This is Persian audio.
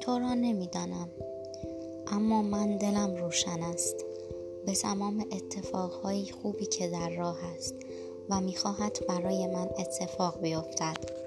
تو را نمی‌دانم. اما من دلم روشن است. به تمام اتفاقهای خوبی که در راه است و می‌خواهد برای من اتفاق بیفتد.